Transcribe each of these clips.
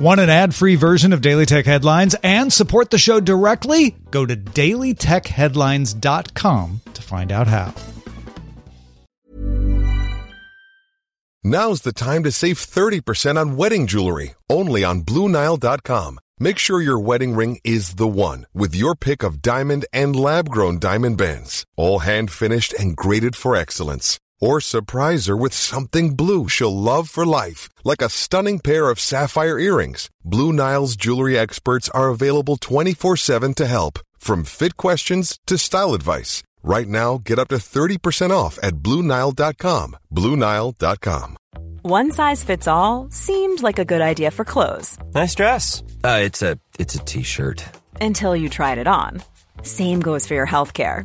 Want an ad free version of Daily Tech Headlines and support the show directly? Go to dailytechheadlines.com to find out how. Now's the time to save 30% on wedding jewelry, only on Bluenile.com. Make sure your wedding ring is the one with your pick of diamond and lab grown diamond bands, all hand finished and graded for excellence. Or surprise her with something blue she'll love for life, like a stunning pair of sapphire earrings. Blue Nile's jewelry experts are available 24 7 to help, from fit questions to style advice. Right now, get up to 30% off at Bluenile.com. Bluenile.com. One size fits all seemed like a good idea for clothes Nice dress. Uh, it's a it's a t-shirt. until you tried it on. Same goes for your healthcare.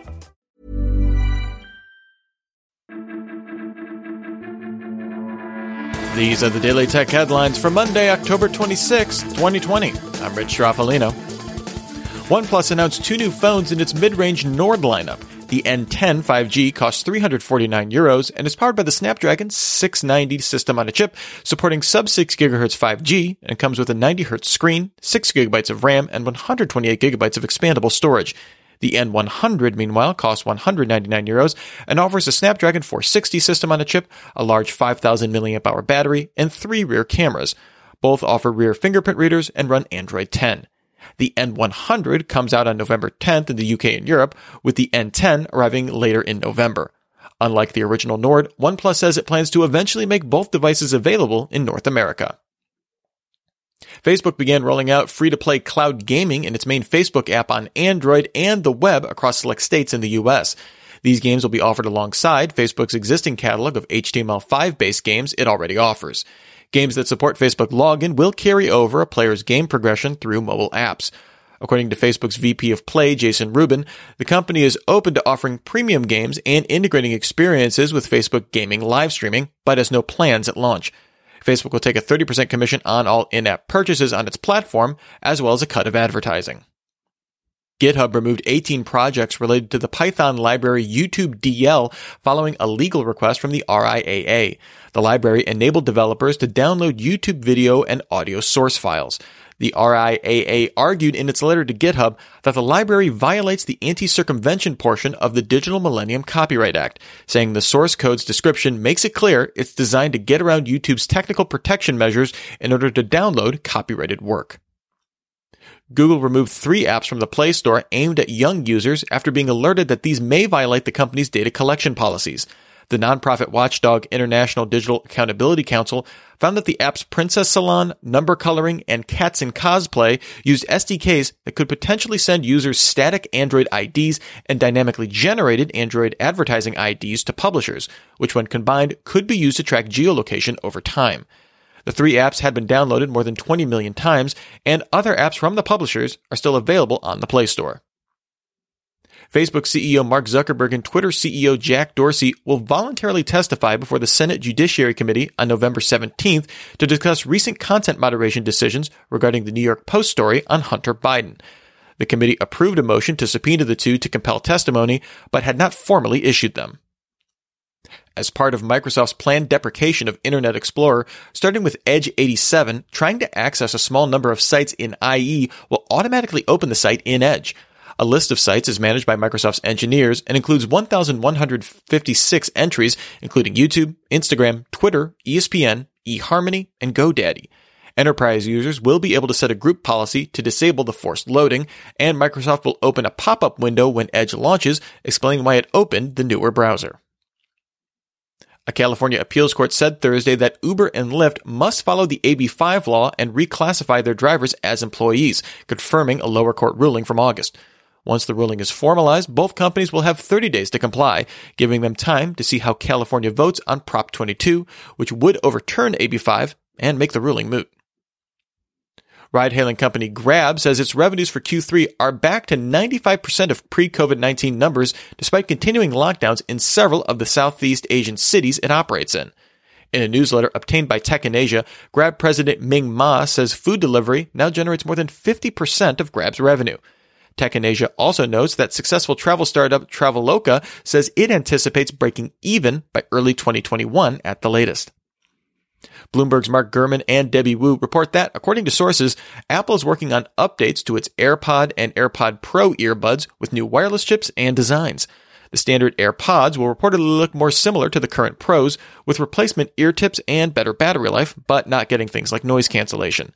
These are the Daily Tech headlines for Monday, October 26, 2020. I'm Rich Stroffolino. OnePlus announced two new phones in its mid-range Nord lineup. The N10 5G costs 349 euros and is powered by the Snapdragon 690 system on a chip, supporting sub 6 GHz 5G, and comes with a 90 Hz screen, 6 GB of RAM, and 128 GB of expandable storage. The N100, meanwhile, costs 199 euros and offers a Snapdragon 460 system on a chip, a large 5000 mAh battery, and three rear cameras. Both offer rear fingerprint readers and run Android 10. The N100 comes out on November 10th in the UK and Europe, with the N10 arriving later in November. Unlike the original Nord, OnePlus says it plans to eventually make both devices available in North America. Facebook began rolling out free to play cloud gaming in its main Facebook app on Android and the web across select states in the US. These games will be offered alongside Facebook's existing catalog of HTML5 based games it already offers. Games that support Facebook login will carry over a player's game progression through mobile apps. According to Facebook's VP of Play, Jason Rubin, the company is open to offering premium games and integrating experiences with Facebook gaming live streaming, but has no plans at launch. Facebook will take a 30% commission on all in-app purchases on its platform, as well as a cut of advertising. GitHub removed 18 projects related to the Python library YouTube DL following a legal request from the RIAA. The library enabled developers to download YouTube video and audio source files. The RIAA argued in its letter to GitHub that the library violates the anti-circumvention portion of the Digital Millennium Copyright Act, saying the source code's description makes it clear it's designed to get around YouTube's technical protection measures in order to download copyrighted work. Google removed three apps from the Play Store aimed at young users after being alerted that these may violate the company's data collection policies. The nonprofit watchdog International Digital Accountability Council found that the apps Princess Salon, Number Coloring, and Cats in Cosplay used SDKs that could potentially send users static Android IDs and dynamically generated Android advertising IDs to publishers, which when combined could be used to track geolocation over time. The three apps had been downloaded more than 20 million times, and other apps from the publishers are still available on the Play Store. Facebook CEO Mark Zuckerberg and Twitter CEO Jack Dorsey will voluntarily testify before the Senate Judiciary Committee on November 17th to discuss recent content moderation decisions regarding the New York Post story on Hunter Biden. The committee approved a motion to subpoena the two to compel testimony, but had not formally issued them. As part of Microsoft's planned deprecation of Internet Explorer, starting with Edge 87, trying to access a small number of sites in IE will automatically open the site in Edge. A list of sites is managed by Microsoft's engineers and includes 1,156 entries, including YouTube, Instagram, Twitter, ESPN, eHarmony, and GoDaddy. Enterprise users will be able to set a group policy to disable the forced loading, and Microsoft will open a pop-up window when Edge launches, explaining why it opened the newer browser. A California appeals court said Thursday that Uber and Lyft must follow the AB5 law and reclassify their drivers as employees, confirming a lower court ruling from August. Once the ruling is formalized, both companies will have 30 days to comply, giving them time to see how California votes on Prop 22, which would overturn AB5 and make the ruling moot. Ride hailing company Grab says its revenues for Q3 are back to 95% of pre COVID 19 numbers despite continuing lockdowns in several of the Southeast Asian cities it operates in. In a newsletter obtained by Tech in Asia, Grab president Ming Ma says food delivery now generates more than 50% of Grab's revenue. Tech in Asia also notes that successful travel startup Traveloka says it anticipates breaking even by early 2021 at the latest. Bloomberg's Mark Gurman and Debbie Wu report that, according to sources, Apple is working on updates to its AirPod and AirPod Pro earbuds with new wireless chips and designs. The standard AirPods will reportedly look more similar to the current Pros, with replacement ear tips and better battery life, but not getting things like noise cancellation.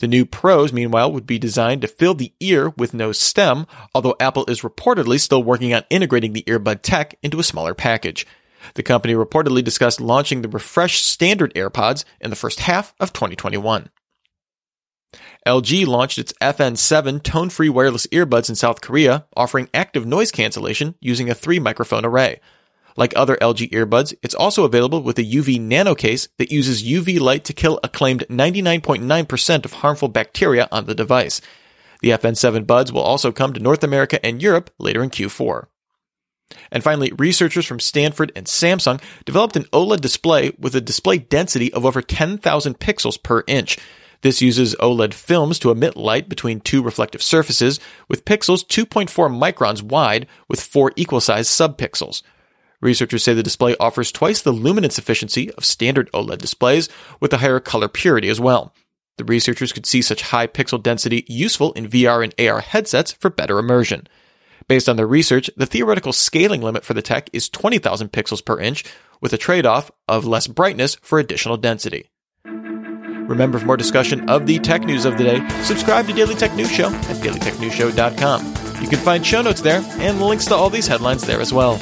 The new Pros, meanwhile, would be designed to fill the ear with no stem, although Apple is reportedly still working on integrating the earbud tech into a smaller package. The company reportedly discussed launching the refreshed standard AirPods in the first half of 2021. LG launched its FN7 tone free wireless earbuds in South Korea, offering active noise cancellation using a three microphone array. Like other LG earbuds, it's also available with a UV nano case that uses UV light to kill a claimed 99.9% of harmful bacteria on the device. The FN7 buds will also come to North America and Europe later in Q4. And finally, researchers from Stanford and Samsung developed an OLED display with a display density of over 10,000 pixels per inch. This uses OLED films to emit light between two reflective surfaces with pixels 2.4 microns wide with four equal sized subpixels. Researchers say the display offers twice the luminance efficiency of standard OLED displays with a higher color purity as well. The researchers could see such high pixel density useful in VR and AR headsets for better immersion. Based on their research, the theoretical scaling limit for the tech is 20,000 pixels per inch, with a trade off of less brightness for additional density. Remember, for more discussion of the tech news of the day, subscribe to Daily Tech News Show at dailytechnewsshow.com. You can find show notes there and links to all these headlines there as well.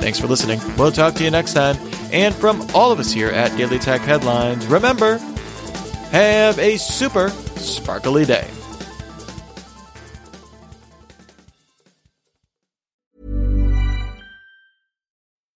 Thanks for listening. We'll talk to you next time. And from all of us here at Daily Tech Headlines, remember, have a super sparkly day.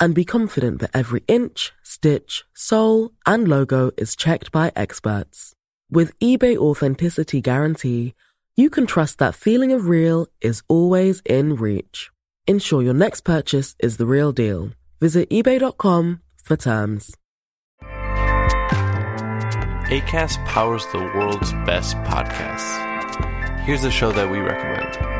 and be confident that every inch, stitch, sole, and logo is checked by experts. With eBay Authenticity Guarantee, you can trust that feeling of real is always in reach. Ensure your next purchase is the real deal. Visit eBay.com for terms. ACAST powers the world's best podcasts. Here's a show that we recommend.